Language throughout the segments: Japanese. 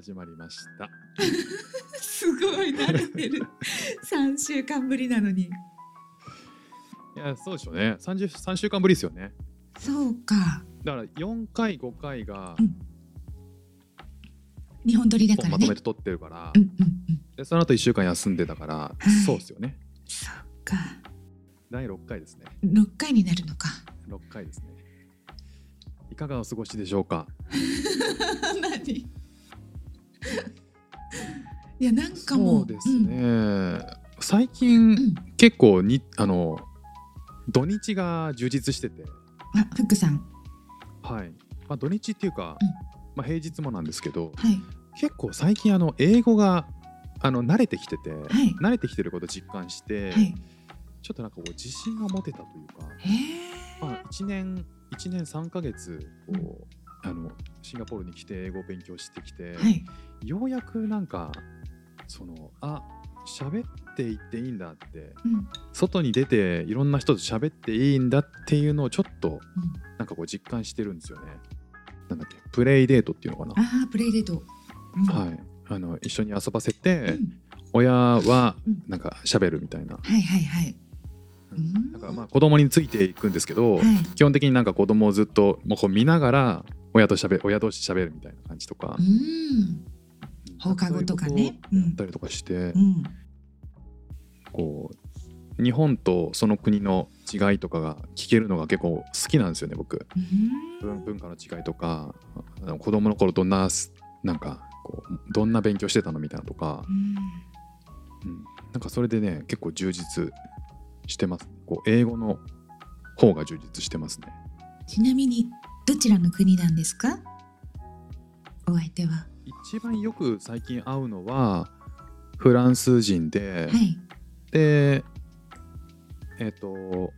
始まりました。すごい慣れてる。3週間ぶりなのに。いやそうでしょうね。30 3週間ぶりですよね。そうか。だから4回5回がうん。日本撮りだからね。まとめて撮ってるから、うんうんうん。でその後1週間休んでたから、はい。そうですよね。そうか。第6回ですね。6回になるのか。6回ですね。いかがお過ごしでしょうか？何？いやなんかもそうですね、最近、うん。うん結構にあの土日が充実してて。あ福さん。はい、まあ、土日っていうか、うん。まあ、平日もなんですけどはい。結構最近あの英語があの慣れてきてて、い。慣れてきてることを実感して、はい。ちょっとなんかこう自信が持てたというか、まあ、1年1年3ヶ月こう、あのシンガポールに来て英語を勉強してきて、はい。ようやくなんかそのあ喋っていっていいんだってうん。外に出ていろんな人と喋っていいんだっていうのをちょっとなんかこう実感してるんですよね。なんだっけプレイデートっていうのかな、ああプレイデート、うん。はい、あの一緒に遊ばせて、うん。親はうん。なんか喋るみたいな、はいはいはいうん。なんかまあ子供についていくんですけど、はい。基本的になんか子供をずっともうこう見ながら親と喋親同士喋るみたいな感じとか。う、ん。放課後とかね。やったりとかして、うん。こう日本とその国の違いとかが聞けるのが結構好きなんですよね僕。うん。文文化の違いとか子供の頃どんななんかこうどんな勉強してたのみたいなとか、うん。うん、なんかそれでね結構充実してます。こう英語の方が充実してますね。ちなみにどちらの国なんですか？お相手は。一番よく最近会うのはフランス人で、はい。でえっ、と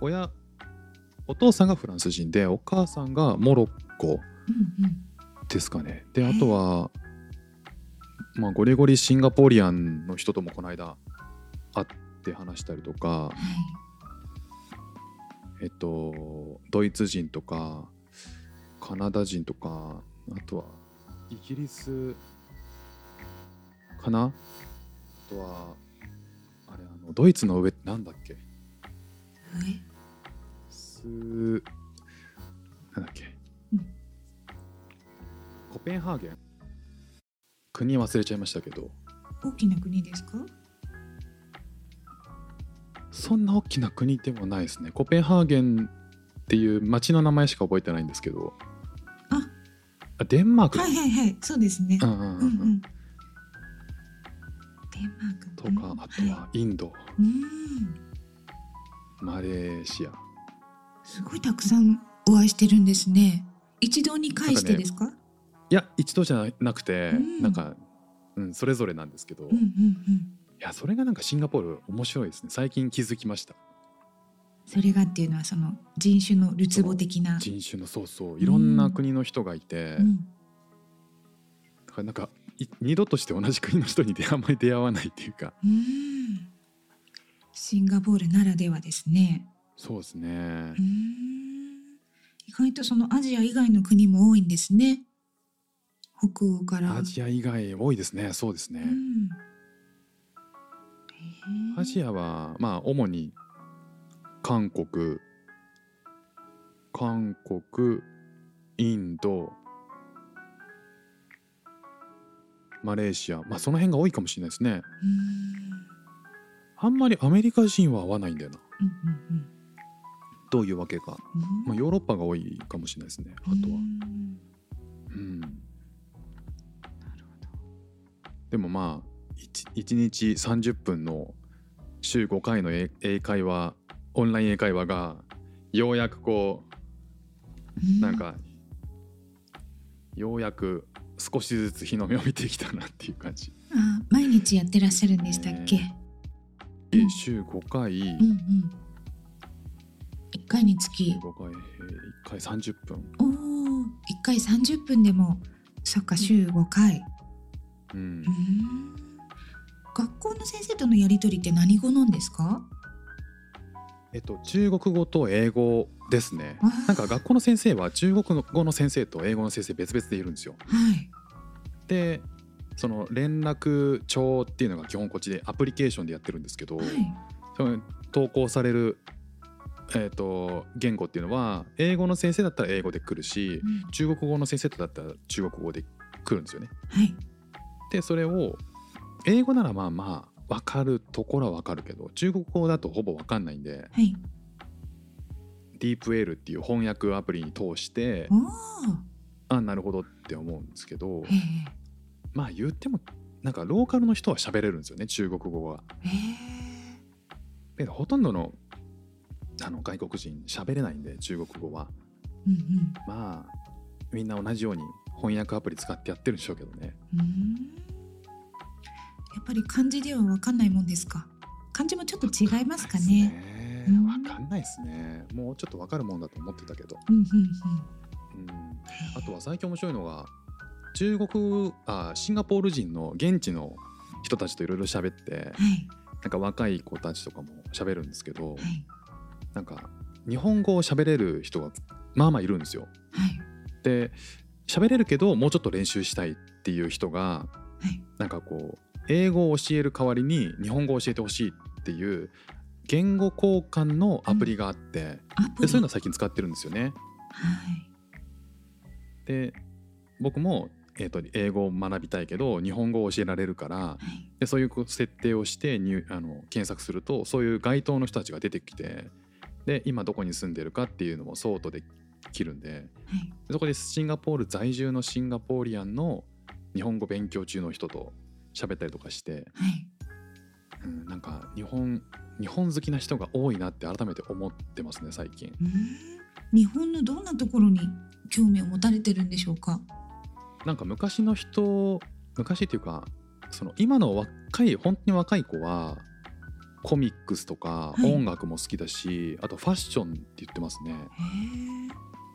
親お父さんがフランス人でお母さんがモロッコうんうんですかねであとは、まあ、ゴリゴリシンガポリアンの人ともこの間会って話したりとかはい。えっとドイツ人とかカナダ人とかあとはイギリス。かな？あとはあれあのドイツの上ってなんだっけ？え？スなんだっけ、うん。コペンハーゲン。国忘れちゃいましたけど。大きな国ですか？そんな大きな国でもないですね。コペンハーゲンっていう町の名前しか覚えてないんですけど。あ。あデンマーク。だはいはいはい。そうですね。うんうんうん。うんうん。デンマークとかあとはインド、うん。マレーシア。すごいたくさんお会いしてるんですね。一堂に会してですか？いや一度じゃなくて、うん。なんか、うん、それぞれなんですけど、いうんうんうんやそれがなんかシンガポール面白いですね。最近気づきました。それがっていうのはその人種のるつぼ的な。人種のそうそう。いろんな国の人がいて、うん。だからなんかい二度として同じ国の人に出あんまり出会わないっていうか。うん。シンガポールならではですね。そうですね。う、ん。意外とそのアジア以外の国も多いんですね。北欧から。アジア以外多いですね。そうですね、うんアジアはまあ主に韓国韓国インドマレーシアまあその辺が多いかもしれないですね。うん。あんまりアメリカ人は合わないんだよな。うんうんどういうわけか、うん。まあ、ヨーロッパが多いかもしれないですねあとは。うん。でもまあ 1, 日30分の週5回の英英会話オンライン英会話がようやくこうなんか、ようやく少しずつ日の目を見てきたなっていう感じ。あ毎日やってらっしゃるんでしたっけ、ねうん。週5回、うんうん。一回につき。5回、えー、1回30分。おお一回30分でもそっか週5回。うん。うーん学校の先生とのやりとりって何語なんですか？えっと、中国語と英語ですね。なんか学校の先生は中国語の先生と英語の先生別々でいるんですよ。はいでその連絡帳っていうのが基本こっちでアプリケーションでやってるんですけど、はいその投稿される、えー、と言語っていうのは英語の先生だったら英語で来るしうん中国語の先生だったら中国語で来るんですよね。はいでそれを英語ならまあまあ分かるところは分かるけど中国語だとほぼ分かんないんではい。DeepL っていう翻訳アプリに通して。あなるほどって思うんですけどまあ言ってもなんかローカルの人は喋れるんですよね中国語は。けどほとんどのあの外国人喋れないんで中国語は。うんまあみんな同じように翻訳アプリ使ってやってるんでしょうけどね。うん。やっぱり漢字ではわかんないもんですか？漢字もちょっと違いますかね？うんわかんないですね。もうちょっとわかるもんだと思ってたけど。うんうんうん。うん、あとは最近面白いのが中国あシンガポール人の現地の人たちといろいろ喋ってはいなんか若い子たちとかも喋るんですけどはいなんか日本語を喋れる人がまあまあいるんですよ。はいで喋れるけどもうちょっと練習したいっていう人がはい。なんかこう英語を教える代わりに日本語を教えてほしいっていう言語交換のアプリがあって、アプリ。でそういうのを最近使ってるんですよね。はい。で僕も、えー、と英語を学びたいけど日本語を教えられるからはい。でそういう設定をして入あの検索するとそういう該当の人たちが出てきてで今どこに住んでるかっていうのもソートできるんではい。そこでシンガポール在住のシンガポーリアンの日本語勉強中の人と喋ったりとかして、はい。うん、なんか日本日本好きな人が多いなって改めて思ってますね最近。日本のどんなところに興味を持たれてるんでしょうか？なんか昔の人昔っていうかその今の若い本当に若い子はコミックスとかはい音楽も好きだし、あとファッションって言ってますね。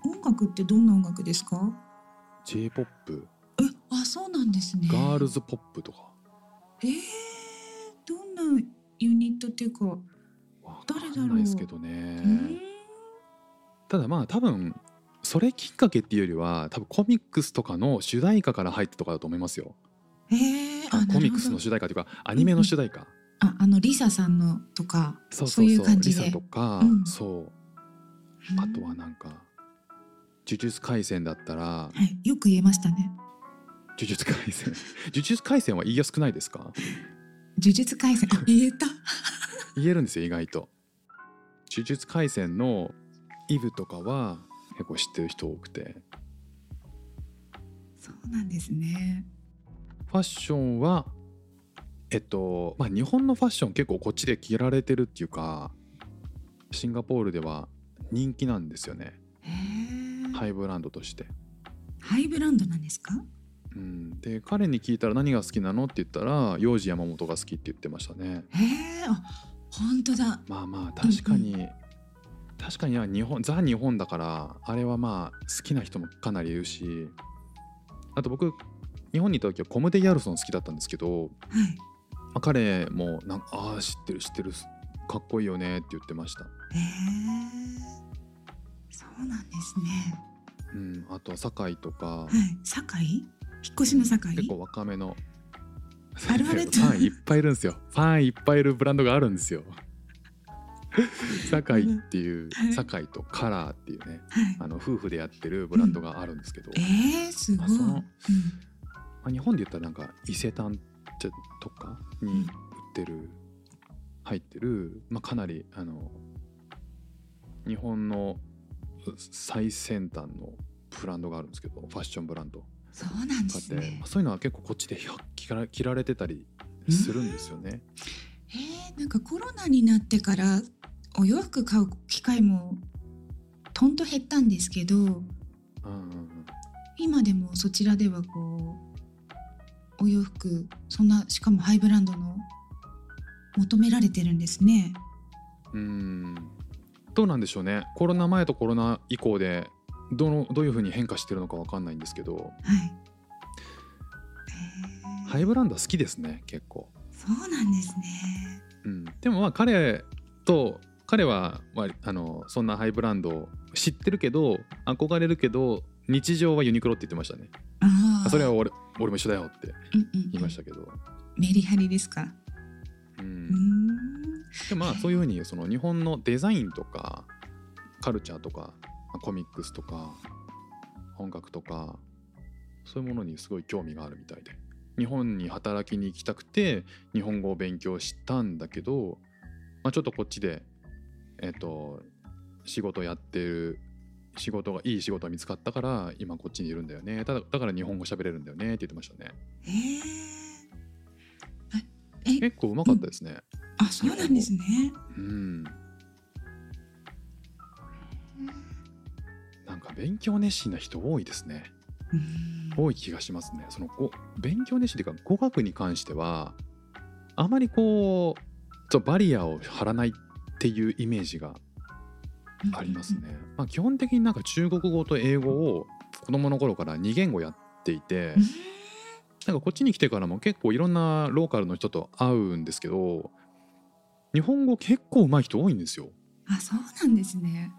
音楽ってどんな音楽ですか？j p o p え、あ、そうなんですね。ガールズポップとかえー、どんなユニットっていうか。誰だろうんないですけどうねーん。ただまあ多分それきっかけっていうよりは多分コミックスとかの主題歌から入ってとかだと思いますよえー、あ、コミックスの主題歌というかアニメの主題歌、あ、あのリサさんのとか。そうそうそういう感じで。リサとか、うんそうあとはなんか呪術廻戦だったらはい、よく言えましたね。呪術廻戦 呪術廻戦は言いやすくないですか？呪術廻戦、あ言えた。言えるんですよ意外と呪術廻戦のイブとかは結構知ってる人多くてそうなんですね。ファッションはえっとまあ日本のファッション結構こっちで着られてるっていうかシンガポールでは人気なんですよね。ハイブランドとして、ハイブランドなんですか？うん、で彼に聞いたら何が好きなのって言ったら幼児山本が好きって言ってましたねへえ、あ、本当だ。まあまあ確かに、確かには日本ザ日本だからあれはまあ好きな人もかなりいるしあと僕日本にいた時はコムデ・ヤルソン好きだったんですけど、はい。まあ彼もなんかああ知ってる知ってるかっこいいよねって言ってました、へえ。そうなんですね。うん、あとは堺とか、はい。堺。引っ越しの堺。結構若めの。あるあるファンいっぱいいるんですよ。ファンいっぱいいるブランドがあるんですよ。堺っていうはい。堺とカラーっていうねはい。あの夫婦でやってるブランドがあるんですけど、ええ、すごい。あそのうん。まあ、日本で言ったらなんか伊勢丹とかに売ってる、入ってる、まあ、かなりあの日本の最先端のブランドがあるんですけどファッションブランドそうなんですねまあ、。そういうのは結構こっちで着ら着られてたりするんですよね。えー、なんかコロナになってからお洋服買う機会もとんと減ったんですけどうん今でもそちらではこうお洋服そんなしかもハイブランドの求められてるんですね。うんどうなんでしょうねコロナ前とコロナ以降でどのどういうふうに変化してるのかわかんないんですけど。はい。えー。ハイブランドは好きですね結構。そうなんですね。うん、でもまあ彼と彼は、まあ、あのそんなハイブランドを知ってるけど憧れるけど日常はユニクロって言ってましたね。ああ。それは俺俺も一緒だよってうんうん言いましたけど、メリハリですか？うん。でもまあそういうふうにその日本のデザインとかカルチャーとかまあコミックスとか音楽とかそういうものにすごい興味があるみたいで。日本に働きに行きたくて日本語を勉強したんだけど、まあ、ちょっとこっちでえっ、と仕事やってる仕事がいい仕事が見つかったから今こっちにいるんだよね。ただだから日本語喋れるんだよねって言ってましたね。へええ結構うまかったですね。あそうなんですね。うんなんか勉強熱心な人多いですね。多い気がしますね。そのご勉強熱心というか語学に関してはあまりこうバリアを張らないっていうイメージがありますね、まあ、基本的になんか中国語と英語を子供の頃から2言語やっていてうん。なんかこっちに来てからも結構いろんなローカルの人と会うんですけど日本語結構上手い人多いんですよ。あそうなんですね。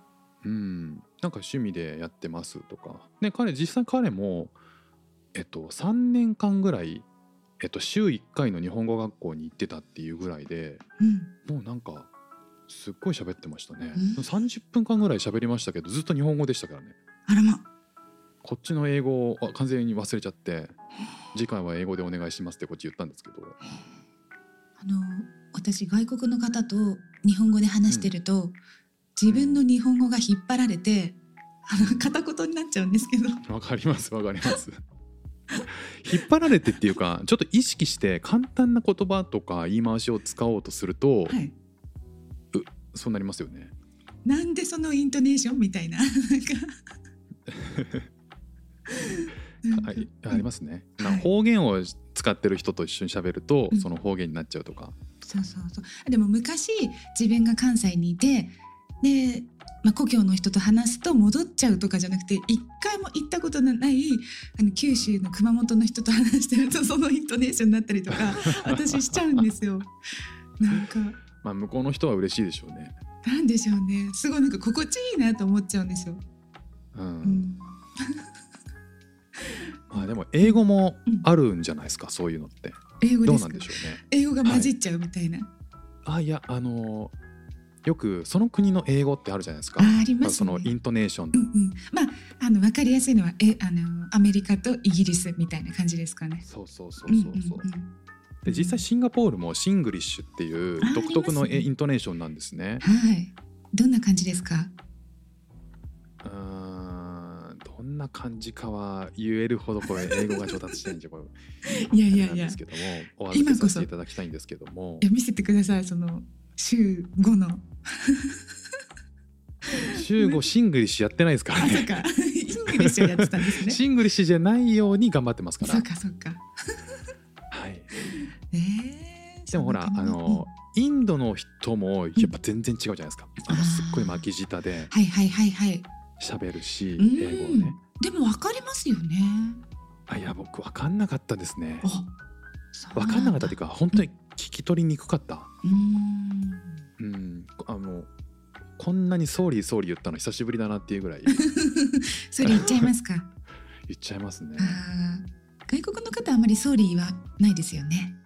うん、なんか趣味でやってますとか。で彼実際彼もえっと3年間ぐらい、えっと、週1回の日本語学校に行ってたっていうぐらいでうん。もうなんかすっごい喋ってましたね、うん。30分間ぐらい喋りましたけどずっと日本語でしたからね。あらま。こっちの英語をあ完全に忘れちゃって次回は英語でお願いしますってこっち言ったんですけど。あの私外国の方と日本語で話してると、自分の日本語が引っ張られてあの片言になっちゃうんですけど。わかりますわかります。引っ張られてっていうかちょっと意識して簡単な言葉とか言い回しを使おうとすると、はい。そうなりますよね。なんでそのイントネーションみたいなありますね、はい方言を使ってる人と一緒に喋ると、うん。その方言になっちゃうとか。そうそうそう。でも昔自分が関西にいてで、まあ、故郷の人と話すと戻っちゃうとかじゃなくて一回も行ったことのないあの九州の熊本の人と話してるとそのイントネーションになったりとか 私しちゃうんですよ。なんか。まあ向こうの人は嬉しいでしょうね。なんでしょうね。すごいなんか心地いいなと思っちゃうんですよ。うん、うん、まあでも英語もあるんじゃないですか、そういうのって。どう英語ですか？なんでしょうね。英語が混じっちゃうみたいな。あいやあのーよくその国の英語ってあるじゃないですかあありますね。そのイントネーションうんうん、まああの分かりやすいのはえあのアメリカとイギリスみたいな感じですかね。そうそうそうそうそう,、んんんで実際シンガポールもシングリッシュっていうあ独特のイントネーションなんですねはい。どんな感じですか？うーんどんな感じかは言えるほどこれ英語が上達してないんでこれ いやいやいやです。けどもお預けさせていただきたいんですけどもいや見せてくださいその週五の。週5シングリッシュやってないですからあそうねか。イングリッシュをやってたんですね。シングリッシュじゃないように頑張ってますからそうかそうか。はい、ええでもほらあのインドの人もやっぱ全然違うじゃないですか、あのすっごい巻き舌ではいはいはいはい。喋るしうん英語をねでもわかりますよね。あいや僕分かんなかったですねあ、そう分かんなかったっていうか。か本当に聞き取りにくかったうーん。うんあのこんなに sorry sorry 言ったの久しぶりだなっていうぐらい それ言っちゃいますか。言っちゃいますね外国の方はあまり sorry はないですよね。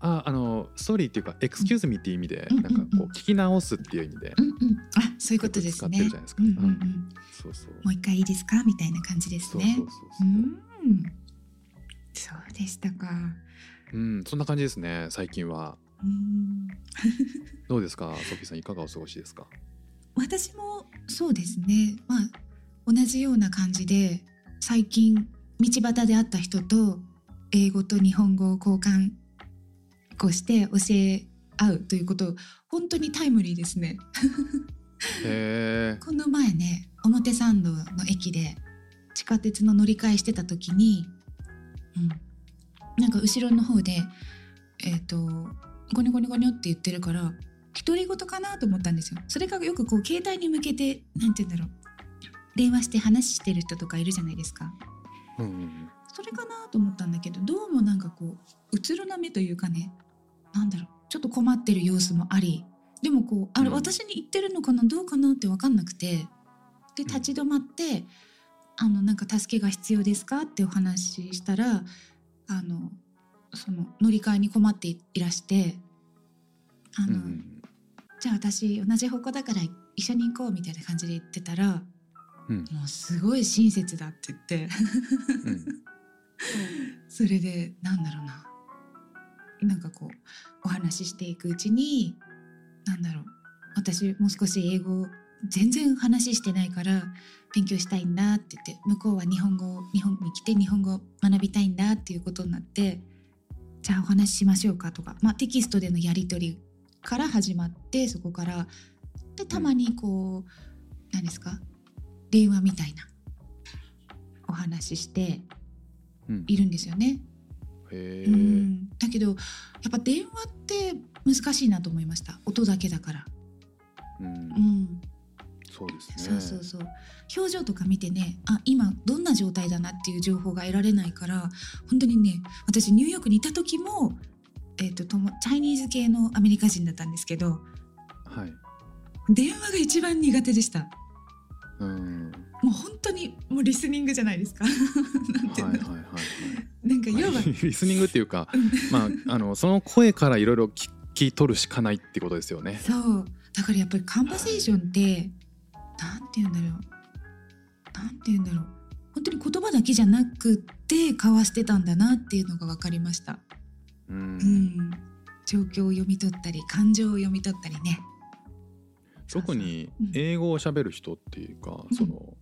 ああの sorry っていうか excuse me っていう意味で、うんなんかこう聞き直すっていう意味で、うんうん。あ、そういうことです使ってね。るじゃないですかうんうんうん。そうそうもう一回いいですか？みたいな感じですね。そうそうそうそううん。そうでしたか。うん、そんな感じですね最近はうん。どうですか？ソフィーさんいかがお過ごしですか？私もそうですね。まあ同じような感じで最近道端で会った人と英語と日本語を交換こうして教え合うということ本当にタイムリーですね。この前ね表参道の駅で地下鉄の乗り換えしてた時に、うん、なんか後ろの方でえっ、とゴニョゴニョゴニョって言ってるから独り言かなと思ったんですよ。それがよくこう携帯に向けてなんて言うんだろう電話して話してる人とかいるじゃないですか。うんそれかなと思ったんだけどどうもなんかこううつろな目というかねなんだろうちょっと困ってる様子もありでもこうあれ、うん私に言ってるのかなどうかなって分かんなくてで立ち止まって「あのなんか助けが必要ですか?」ってお話ししたら「あのその乗り換えに困っていらしてあの、うん。じゃあ私同じ方向だから一緒に行こうみたいな感じで言ってたらうん。もうすごい親切だって言って。うん。それでなんだろうな。なんかこうお話ししていくうちになんだろう。私もう少し英語全然話してないから勉強したいんだって言って向こうは日本語日本に来て日本語を学びたいんだっていうことになってじゃあお話ししましょうかとか、まあ、テキストでのやり取りから始まってそこから。でたまにこう、何ですか？電話みたいな。お話ししてうん。いるんですよね。へえうん。だけどやっぱ電話って難しいなと思いました。音だけだから。うん。うん、そうですね。そうそうそう。表情とか見てねあ今どんな状態だなっていう情報が得られないから本当にね私ニューヨークにいた時も、えー、とともチャイニーズ系のアメリカ人だったんですけどはい。電話が一番苦手でした。うん。もう本当にもうリスニングじゃないですか。なんていうの、はいはいはいはい。なんか要は、リスニングっていうかうん。まああのその声からいろいろ聞き取るしかないってことですよね。そう。だからやっぱりカンバセーションって、なんて言うんだろう。なんて言うんだろう。本当に言葉だけじゃなくって交わしてたんだなっていうのが分かりました。ううん。ん、状況を読み取ったり感情を読み取ったりね。特にうん。英語を喋る人っていうか、うん。その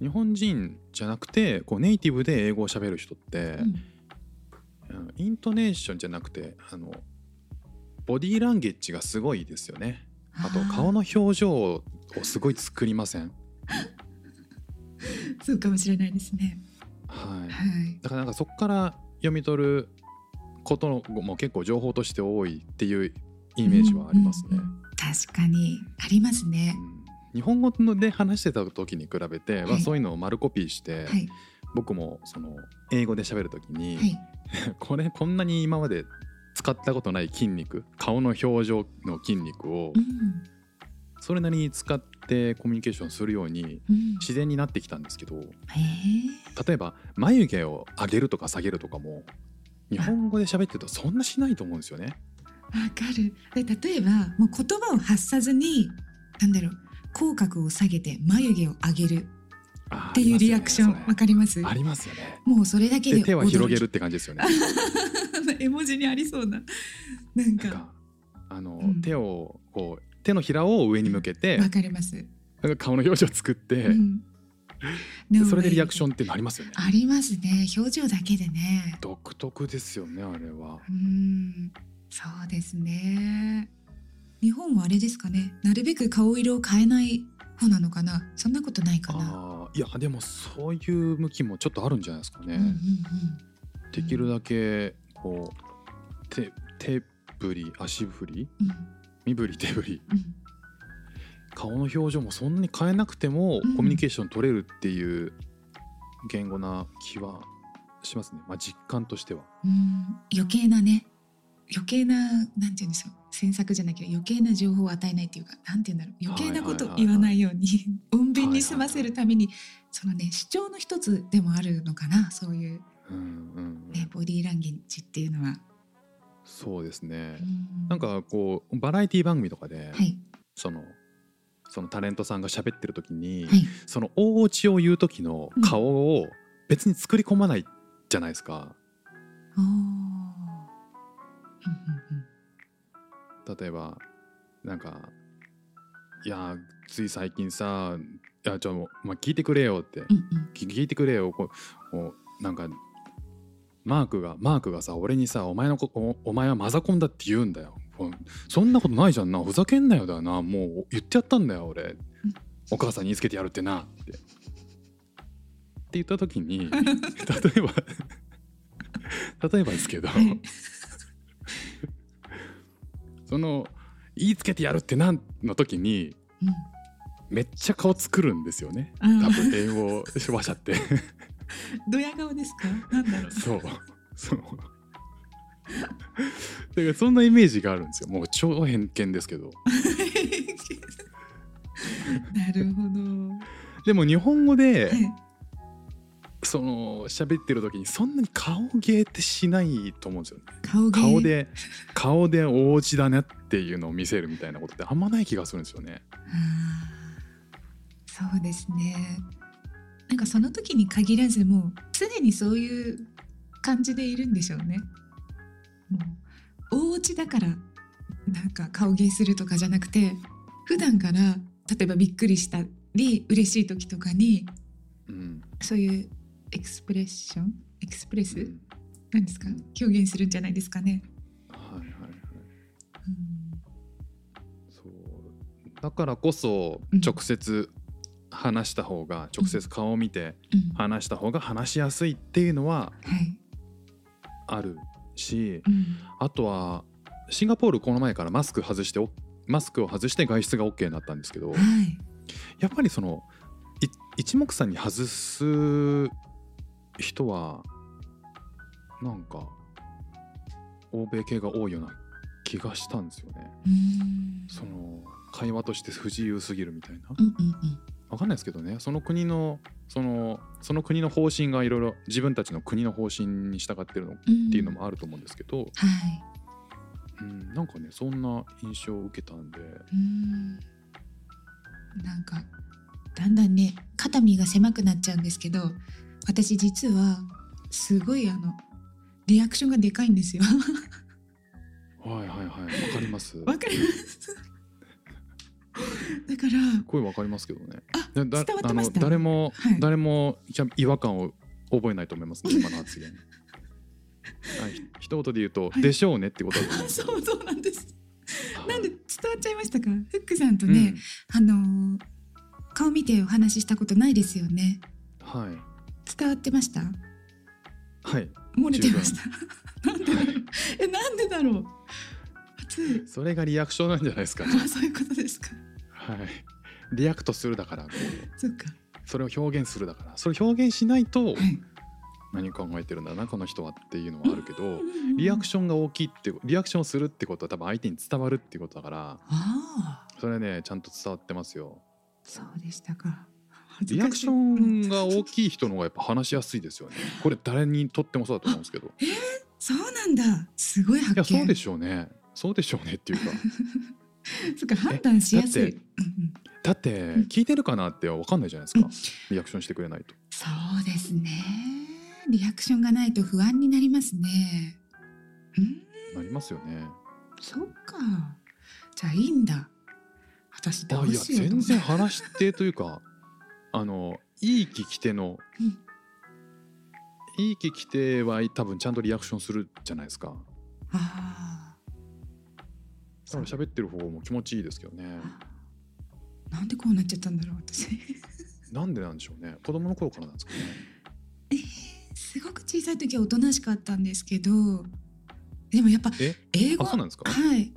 日本人じゃなくてこうネイティブで英語を喋る人ってそう、うんイントネーションじゃなくてあのボディーランゲッジがすごいですよね。あと顔の表情をすごい作りません？そうかもしれないですね。はいはい。だからなんかそこから読み取ることも結構情報として多いっていうイメージはありますねうん。うんうん確かにありますね。うん日本語ので話してた時に比べて、まあ、はいそういうのを丸コピーして、はい僕もその英語で喋る時に、はい。これこんなに今まで使ったことない筋肉顔の表情の筋肉をうんそれなりに使ってコミュニケーションするようにうん。自然になってきたんですけどへえ。例えば眉毛を上げるとか下げるとかも日本語で喋ってるとそんなしないと思うんですよね。わかる。で例えばもう言葉を発さずになんだろう口角を下げて眉毛を上げるあっていうリアクションわ、かります？ありますよね。もうそれだけでで手は広げるっ驚て感じですよね。き 絵文字にありそうななんかなんかあの、うん手をこう手のひらを上に向けて、わかります、顔の表情作って、うん。でそれでリアクションンってなりますよね。ありますね。表情だけでね。独特ですよねあれは。うん。そうですね。日本はあれですかね。なるべく顔色を変えない方なのかな。そんなことないかな。いやでもそういう向きもちょっとあるんじゃないですかね。うんうんうん。できるだけこう手手振り足振りうん身振り手振り。うん。顔の表情もそんなに変えなくてもうん。コミュニケーション取れるっていう言語な気はしますね、まあ、実感としては。うん。余計なね。余計ななんて言うんですよ詮索じゃなきゃ余計な情報を与えないっていうかなんて言うんだろう。余計なことを言わないように 穏便に済ませるためにそのね主張の一つでもあるのかなそういう、うんうんうん。ね、ボディーランゲージっていうのは。そうですね。うん。なんかこうバラエティ番組とかで、はい。そのそのタレントさんが喋ってる時に、はい。その大オチを言う時の顔を別に作り込まないじゃないですか。うんうん例えばなんか「いやつい最近さいやちょ、まあ、聞いてくれよ」って。うんうん「聞聞いてくれよ」こうなんかマークがマークがさ俺にさお前のこおお前はマザコンだって言うんだよ。そんなことないじゃんな。ふざけんなよだよな。もう言ってやったんだよ俺。お母さんに言いつけてやるってな。って。って言った時に 例えば例えばですけど、はい。その言いつけてやるってなんの時にうん。めっちゃ顔作るんですよね。多分英語話者って ドヤ顔ですか？なんだろう。そう。そう。だからそんなイメージがあるんですよ。もう超偏見ですけど。なるほど。でも日本語ではい。その喋ってる時にそんなに顔芸ってしないと思うんですよね。顔で顔でお家だねっていうのを見せるみたいなことってあんまない気がするんですよね。そうですねなんかその時に限らずもう常にそういう感じでいるんでしょうね。もうお家だからなんか顔芸するとかじゃなくて普段から例えばびっくりしたり嬉しい時とかにうん。そういうexpression？express、うん。なんですか？表現するんじゃないですかね、はいはいはい。うん。そう。だからこそうん。直接話した方が、直接顔を見てうん。話した方が話しやすいっていうのははい。あるしうん。あとはシンガポールこの前からマスク外しておマスクを外して外出が OK になったんですけどはい。やっぱりそのい一目散に外す人はなんか欧米系が多いような気がしたんですよね。うん。その会話として不自由すぎるみたいな。うんうんうんわかんないですけどね。その国のそのその国の方針がいろいろ自分たちの国の方針に従ってるのっうんていうのもあると思うんですけど、はい。うん、なんかねそんな印象を受けたんで。うん。なんかだんだんね肩身が狭くなっちゃうんですけど私実はすごいあのリアクションがでかいんですよ。はいはいはい。わかります。わかりますだから声わかりますけどね。あ伝わってました。誰も、はい。誰も違和感を覚えないと思いますね今の発言。はい。ひ一言で言うと、はい。でしょうねってことだと そうそうなんです。はいなんで伝わっちゃいましたか？フックさんとね、あのー顔見てお話ししたことないですよね。うんはい。伝わってました？はい。漏れてました？なんでだろう？えなんでだろう？それがリアクションなんじゃないですかあそういうことですかはい。 react するだからそっか。それを表現するだから。それを表現しないとはい。何考えてるんだなこの人はっていうのはあるけどリアクションが大きいってリアクションをするってことは多分相手に伝わるっていうことだからそれねちゃんと伝わってますよ。そうでしたか。リアクションが大きい人の方がやっぱ話しやすいですよね。これ誰にとってもそうだと思うんですけど。そうなんだ。すごいい発見。やそうでしょうね。そうでしょうねっていうか そっか判断しやすい。だって聞いてるかなって分かんないじゃないですか。リアクションしてくれないと。そうですね。リアクションがないと不安になりますね。うん。なりますよね。そっか。じゃあいいんだ。私どあいや全然話し手というか あのいい聞き手の、うん。いい聞き手は多分ちゃんとリアクションするじゃないですか。あだ喋ってる方も気持ちいいですけどね。あ なんでこうなっちゃったんだろう私。なんでなんでしょうね。子供の頃からなんですかね。えーすごく小さい時はおとなしかったんですけどでもやっぱえ？英語？あそうなんですか？はい。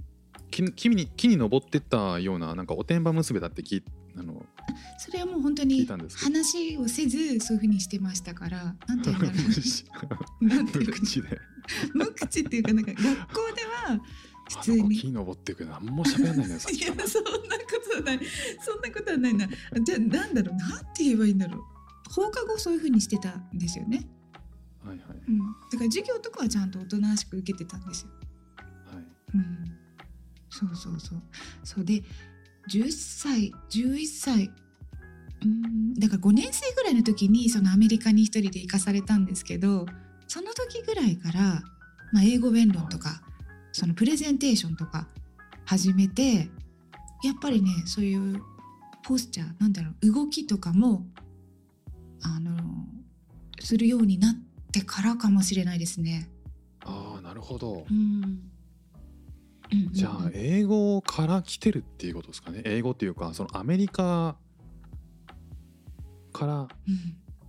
木木に木に登ってったようななんかおてんば娘だって聞いあのそれはもう本当に話をせずそういうふうにしてましたからなんていうんだろう。な 無口で。無口っていうかなんか学校では普通に木に登っていくの何も喋らないのよ いやそんなことはない。そんなことはないな。じゃあなんだろう？なんて言えばいいんだろう？放課後そういうふうにしてたんですよね、はいはい。うん、だから授業とかはちゃんとおとなしく受けてたんですよ、はい。うん、そうそうそう。そうで10歳11歳。うん。だから5年生ぐらいの時にそのアメリカに一人で行かされたんですけどその時ぐらいから、まあ、英語弁論とか、そのプレゼンテーションとか始めてやっぱりねそういうポスチャーなんだろう動きとかもあのするようになってからかもしれないですね。ああなるほど。うん。じゃあ英語から来てるっていうことですかね。英語っていうかそのアメリカからうん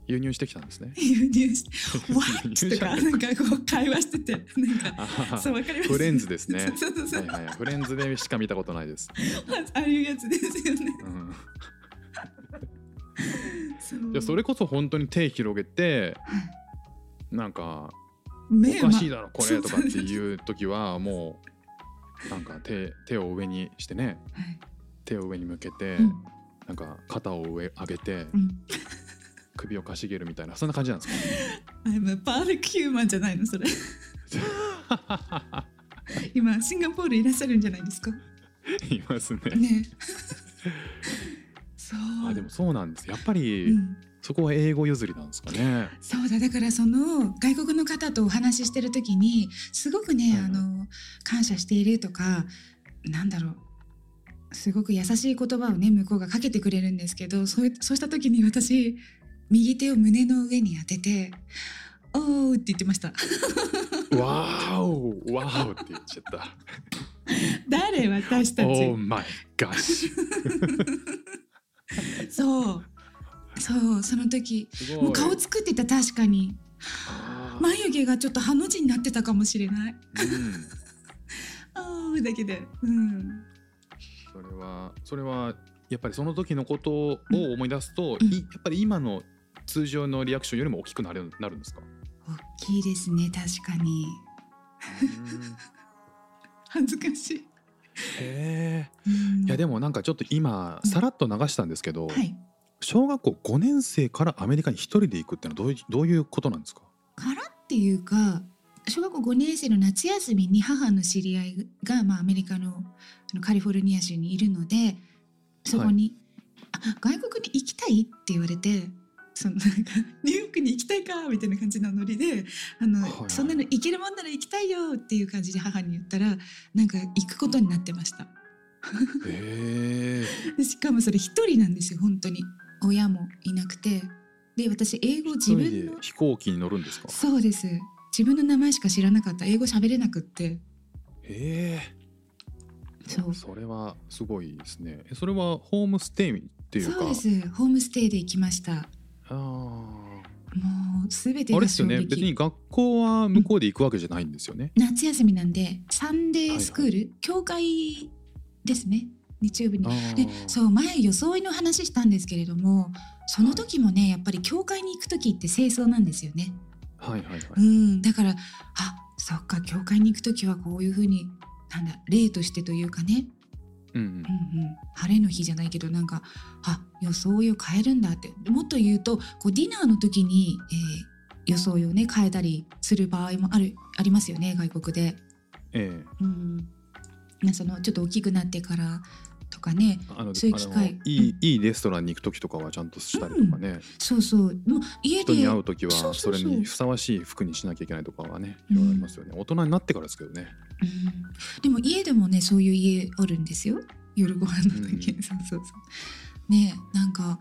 輸入してきたんですね。輸入し て「輸 What?」入とかなんかこう会話しててなんかそうわかります？フレンズですね。そうそうそう、はいはいフレンズでしか見たことないです、ああいうやつですよね。うん、そう。いやそれこそ本当に手広げてはいなんか目おかしいだろこれとかっていう時はもうなんか手手を上にしてね。はい。手を上に向けて、うん。なんか肩を上上げてうん首をかしげるみたいなそんな感じなんですか？I'm a perfect human じゃないのそれ。今シンガポールいらっしゃるんじゃないですか？いますね。ね。そう。あでもそうなんです。やっぱり、うん。そこは英語譲りなんですかね？そうだ。だからその外国の方とお話ししてる時にすごくね、はいはい。あの感謝しているとかなんだろう。すごく優しい言葉をね向こうがかけてくれるんですけどそういそうした時に私右手を胸の上に当てて「おー」って言ってました。わーおわーおって言っちゃった。誰？私たち、Oh そう。そうその時。もう顔作ってた確かに。眉毛がちょっとハの字になってたかもしれない。うん。あーだけでうん。それはそれはやっぱりその時のことを思い出すと、うん。いやっぱり今の通常のリアクションよりも大きくなるなるんですか、大きいですね確かに。恥ずかしい、へえ。うん。いやでもなんかちょっと今うん。さらっと流したんですけど、はい。小学校5年生からアメリカに一人で行くってのはどういうどういうことなんですか？からっていうか小学校5年生の夏休みに母の知り合いが、まあ、アメリカのカリフォルニア州にいるのでそこに、あ「外国に行きたい?」って言われてそのなんかニューヨークに行きたいかみたいな感じのノリであの、はいはい。そんなの行けるもんなら行きたいよっていう感じで母に言ったらなんか行くことになってました。へ しかもそれ一人なんですよ本当に。親もいなくて。で私英語自分の飛行機に乗るんですか？そうです。自分の名前しか知らなかった。英語喋れなくって。へえそう。それはすごいですね。えそれはホームステイっていうか？そうです。ホームステイで行きましたもうすべてあれですよね。別に撃学校は向こうで行くわけじゃないんですよね、夏休みなんでサンデースクール、教会ですね。日曜日に。でそう前装いの話したんですけれどもその時もねやっぱり教会に行く時って清掃なんですよね。はいはいはい、うん、だからあそっか教会に行く時はこういうふうになんだ例としてというかね、うんうん。うんうん、晴れの日じゃないけどなんかあ装いを変えるんだって。もっと言うとこうディナーの時に、えー装いをね変えたりする場合もあるありますよね外国で。ええ。うん、まあそのちょっと大きくなってからとかねあのそういう機会いいいいレストランに行く時とかはちゃんとしたりとかね、そうそう。もう家人にで会う時はそれにふさわしい服にしなきゃいけないとかはねいろいろありますよね、大人になってからですけどね。うん。でも家でもねそういう家あるんですよ。夜ご飯の時、うん。そうそうそう。ねなんか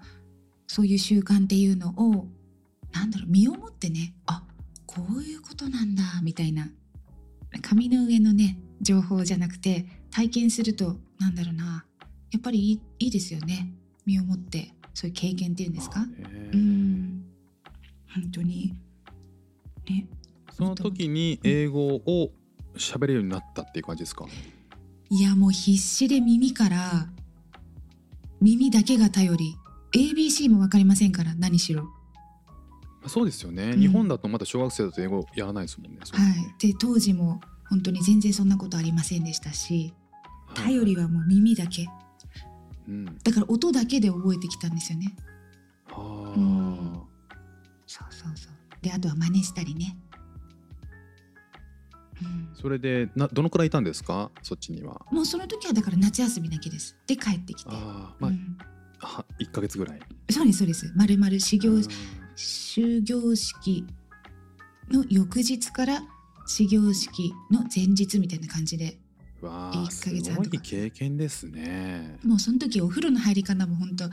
そういう習慣っていうのをなんだろう身をもってねあこういうことなんだみたいな。紙の上のね情報じゃなくて体験するとなんだろうなやっぱりいいいいですよね。身をもってそういう経験っていうんですか？うん。本当に。ね。その時に英語を喋れるようになったっていう感じですか、いやもう必死で耳から耳だけが頼り。ABC も分かりませんから何しろ。そうですよね、うん。日本だとまだ小学生だと英語やらないですもんねね。はい、で当時も本当に全然そんなことありませんでしたし頼りはもう耳だけうんだから音だけで覚えてきたんですよね。はあ、うんそうそうそうであとは真似したりね。うんそれでなどのくらいいたんですか？そっちにはもうその時はだから夏休みだけです。で帰ってきて。ああまあ、うんは1か月ぐらいそうですそうです。まるまる修行うん終業式の翌日から始業式の前日みたいな感じでわあ1すごい経験ですね。もうその時お風呂の入り方も本当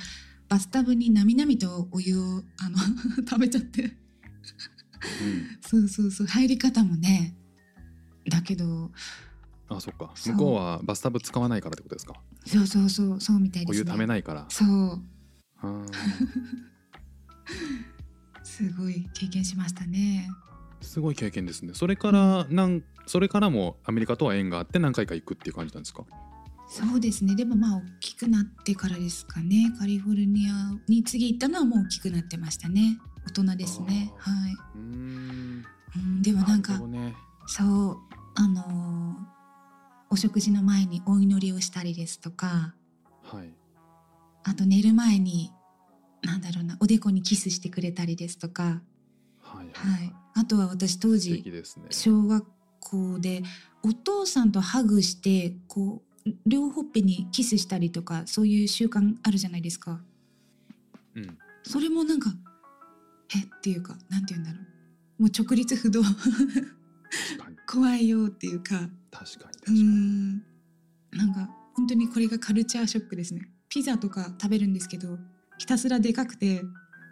バスタブになみなみとお湯をあの 食べちゃって。うん。そうそうそう。入り方もねだけど。あそっか。向こうはバスタブ使わないからってことですか？そうそうそう。そうみたいですね。お湯ためないから。そう。すごい経験しましたね。すごい経験ですね。それからなんそれからもアメリカとは縁があって何回か行くっていう感じなんですか？そうですね。でもまあ大きくなってからですかね。カリフォルニアに次行ったのはもう大きくなってましたね。大人ですね。あはい、うん、でもなんかね。そうあのーお食事の前にお祈りをしたりですとかはい。あと寝る前になんだろうなおでこにキスしてくれたりですとか、はい。はい、あとは私当素時ね。小学校でお父さんとハグしてこう両ほっぺにキスしたりとかそういう習慣あるじゃないですか。うん。それもなんかえっていうかなんて言うんだろう。もう直立不動。怖いよっていうか。う確かに確かに。ーん。なんか本当にこれがカルチャーショックですね。ピザとか食べるんですけどひたすらでかくて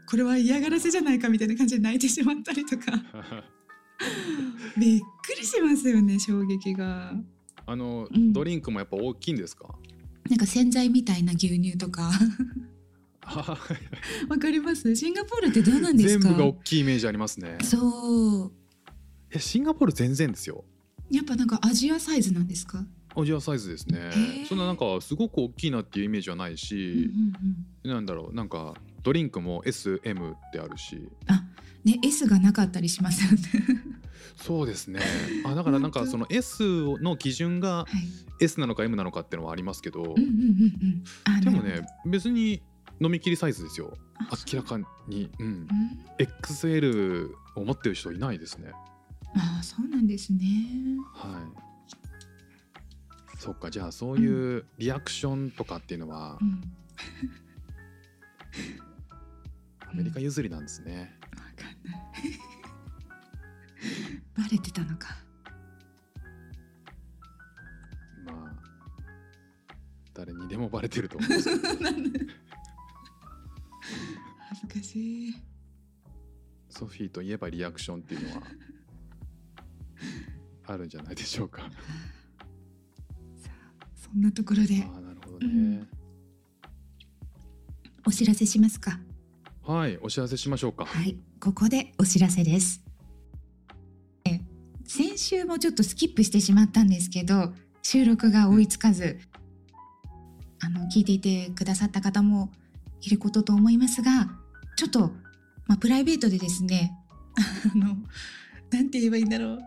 これは嫌がらせじゃないかみたいな感じで泣いてしまったりとか。びっくりしますよね衝撃が。あの、うん。ドリンクもやっぱ大きいんですか？なんか洗剤みたいな牛乳とか。はいわかります？シンガポールってどうなんですか？全部が大きいイメージありますね。そう。えシンガポール全然ですよ。やっぱなんかアジアサイズなんですか、アジアサイズですね。そんななんかすごく大きいなっていうイメージはないうんうんし、うん、なんだろうなんかドリンクも SM ってあるし。ね S がなかったりしますよねそうですね。あだからなんかその S の基準がはい。S なのか M なのかっていうのはありますけど、でもね別に飲み切りサイズですよ。明らかに、うん、うん。XL を持ってる人いないですね。あそうなんですね。はい。そっか。じゃあそういうリアクションとかっていうのはうん。アメリカ譲りなんですね、わかんないバレてたのか。まあ誰にでもバレてると思うんですけど。恥ずかしい。ソフィーといえばリアクションっていうのはあるんじゃないでしょうか。さあそんなところで。ああなるほどね。うん。お知らせしますか？はいお知らせしましょうか。はいここでお知らせです週もちょっとスキップしてしまったんですけど収録が追いつかず、あの聞いていてくださった方もいることと思いますがちょっと、まあ、プライベートでですねあのなんて言えばいいんだろう。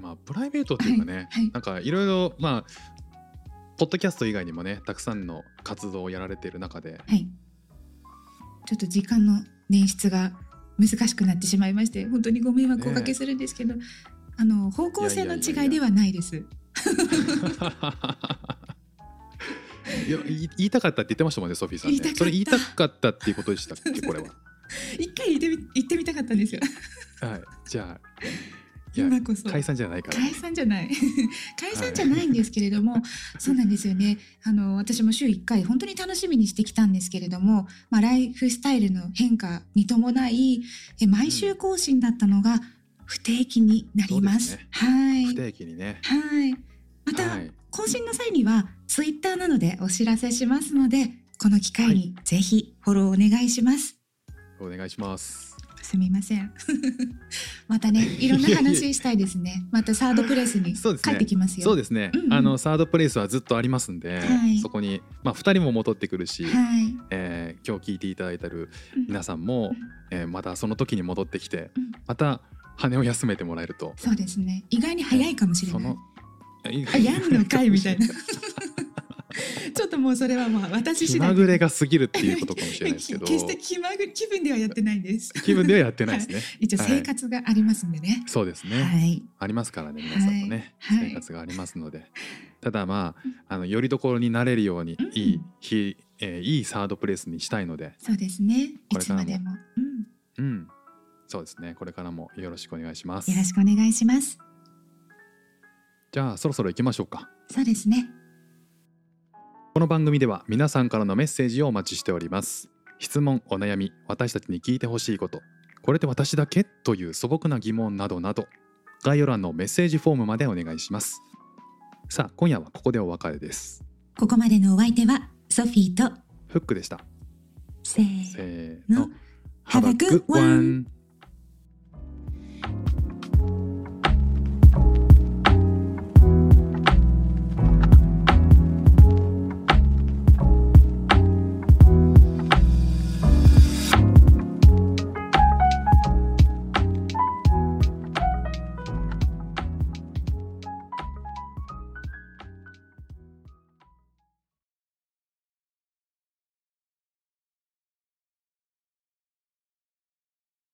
まあプライベートっていうかね、はいはい。なんかいろいろまあポッドキャスト以外にもねたくさんの活動をやられている中ではい。ちょっと時間の捻出が難しくなってしまいまして本当にご迷惑をおかけするんですけど、あの方向性の違いではないです。いや言いたかったって言ってましたもんねソフィーさんね。それ言いたかったっていうことでしたっけこれは。一回言ってみ言ってみたかったんですよ。はい。じゃあ今こそ。解散じゃないから。解散じゃない。解散じゃないんですけれども、そうなんですよね。あの私も週1回本当に楽しみにしてきたんですけれども、まあ、ライフスタイルの変化に伴いえ毎週更新だったのが不定期になります。すね。はい。不定期にね。はい。また、はい。更新の際にはツイッターなどでお知らせしますのでこの機会にぜひフォローお願いします。お願いします。すみません。またね、いろんな話したいですね。またサードプレイスに帰ってきますよ。そうですね、うんうん。あのサードプレイスはずっとありますんで、はい。そこに、まあ、2人も戻ってくるし、はい。えー今日聞いていただいてるうん。皆さんも、えーまたその時に戻ってきてうん。また羽を休めてもらえるとそうですね。意外に早いかもしれないその。やんのかいみたいな。ちょっともうそれはまあ私次第気まぐれが過ぎるっていうことかもしれないですけど決して気まぐれ気分ではやってないんです。気分ではやってないですね、一応生活がありますんでね。そうですね、はい。ありますからね皆さんもね、はいはい生活がありますのでただまああのよりどころになれるようにうんいい日、えーいいサードプレイスにしたいのでそうですね。いつまでも。うん。うんそうですね。これからもよろしくお願いします。よろしくお願いします。じゃあそろそろ行きましょうか。そうですね。この番組では皆さんからのメッセージをお待ちしております。質問お悩み私たちに聞いてほしいこと。これって私だけという素朴な疑問などなど。概要欄のメッセージフォームまでお願いします。さあ今夜はここでお別れです。ここまでのお相手はソフィーとフックでした。せーの。の。Have a good one